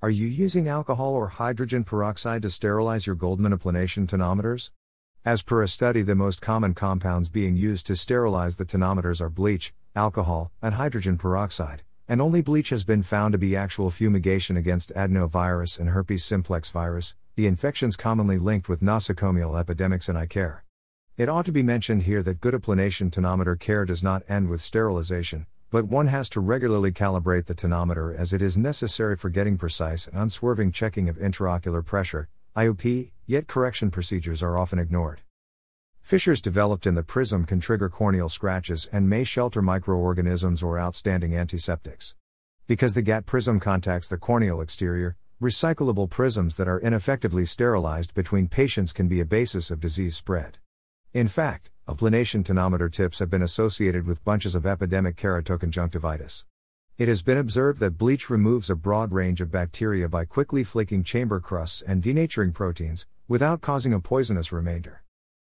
Are you using alcohol or hydrogen peroxide to sterilize your Goldmann applanation tonometers? As per a study, the most common compounds being used to sterilize the tonometers are bleach, alcohol, and hydrogen peroxide, and only bleach has been found to be actual fumigation against adenovirus and herpes simplex virus, the infections commonly linked with nosocomial epidemics in eye care. It ought to be mentioned here that good applanation tonometer care does not end with sterilization, but one has to regularly calibrate the tonometer as it is necessary for getting precise and unswerving checking of intraocular pressure, IOP, yet correction procedures are often ignored. Fissures developed in the prism can trigger corneal scratches and may shelter microorganisms or outstanding antiseptics. Because the GAT prism contacts the corneal exterior, recyclable prisms that are ineffectively sterilized between patients can be a basis of disease spread. In fact, applanation tonometer tips have been associated with bunches of epidemic keratoconjunctivitis. It has been observed that bleach removes a broad range of bacteria by quickly flaking chamber crusts and denaturing proteins, without causing a poisonous remainder.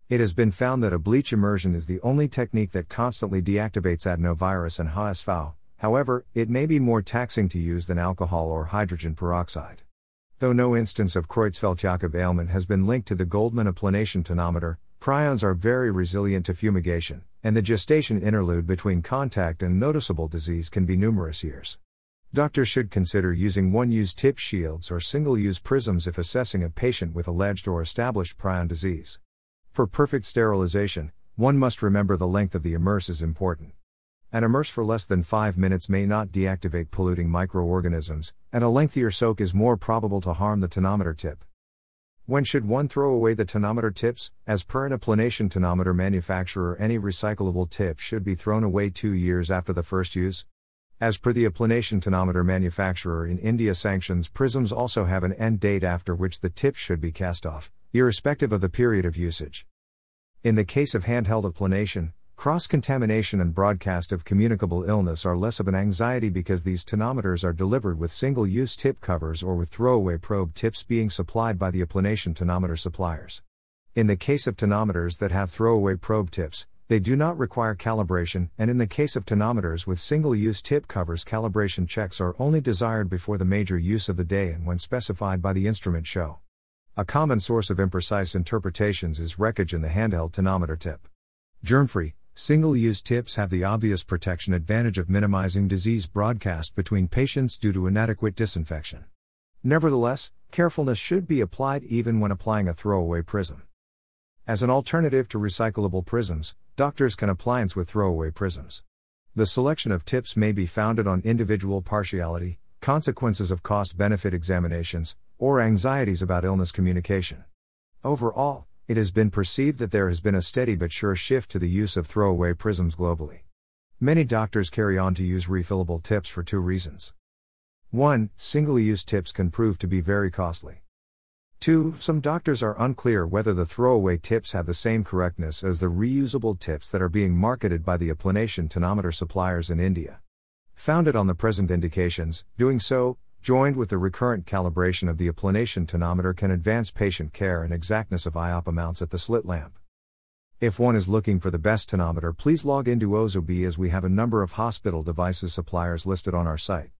It has been found that a bleach immersion is the only technique that constantly deactivates adenovirus and HSV. However, it may be more taxing to use than alcohol or hydrogen peroxide. Though no instance of Creutzfeldt-Jakob ailment has been linked to the Goldmann applanation tonometer, Prions are very resilient to fumigation, and the gestation interlude between contact and noticeable disease can be numerous years. Doctors should consider using one use tip shields or single use prisms if assessing a patient with alleged or established prion disease. For perfect sterilization, one must remember the length of the immerse is important. An immerse for less than 5 minutes may not deactivate polluting microorganisms, and a lengthier soak is more probable to harm the tonometer tip. When should one throw away the tonometer tips? As per an applanation tonometer manufacturer, any recyclable tip should be thrown away two years after the first use. As per the applanation tonometer manufacturer in India sanctions, prisms also have an end date after which the tips should be cast off, irrespective of the period of usage. In the case of handheld applanation, Cross contamination and broadcast of communicable illness are less of an anxiety because these tonometers are delivered with single use tip covers or with throwaway probe tips being supplied by the applanation tonometer suppliers. In the case of tonometers that have throwaway probe tips, they do not require calibration, and in the case of tonometers with single use tip covers, calibration checks are only desired before the major use of the day and when specified by the instrument show. A common source of imprecise interpretations is wreckage in the handheld tonometer tip. Germ free, Single use tips have the obvious protection advantage of minimizing disease broadcast between patients due to inadequate disinfection. Nevertheless, carefulness should be applied even when applying a throwaway prism. As an alternative to recyclable prisms, doctors can appliance with throwaway prisms. The selection of tips may be founded on individual partiality, consequences of cost benefit examinations, or anxieties about illness communication. Overall, it has been perceived that there has been a steady but sure shift to the use of throwaway prisms globally. Many doctors carry on to use refillable tips for two reasons. 1. Single use tips can prove to be very costly. 2. Some doctors are unclear whether the throwaway tips have the same correctness as the reusable tips that are being marketed by the applanation tonometer suppliers in India. Founded on the present indications, doing so, joined with the recurrent calibration of the applanation tonometer can advance patient care and exactness of IOP amounts at the slit lamp. If one is looking for the best tonometer, please log into OZOB as we have a number of hospital devices suppliers listed on our site.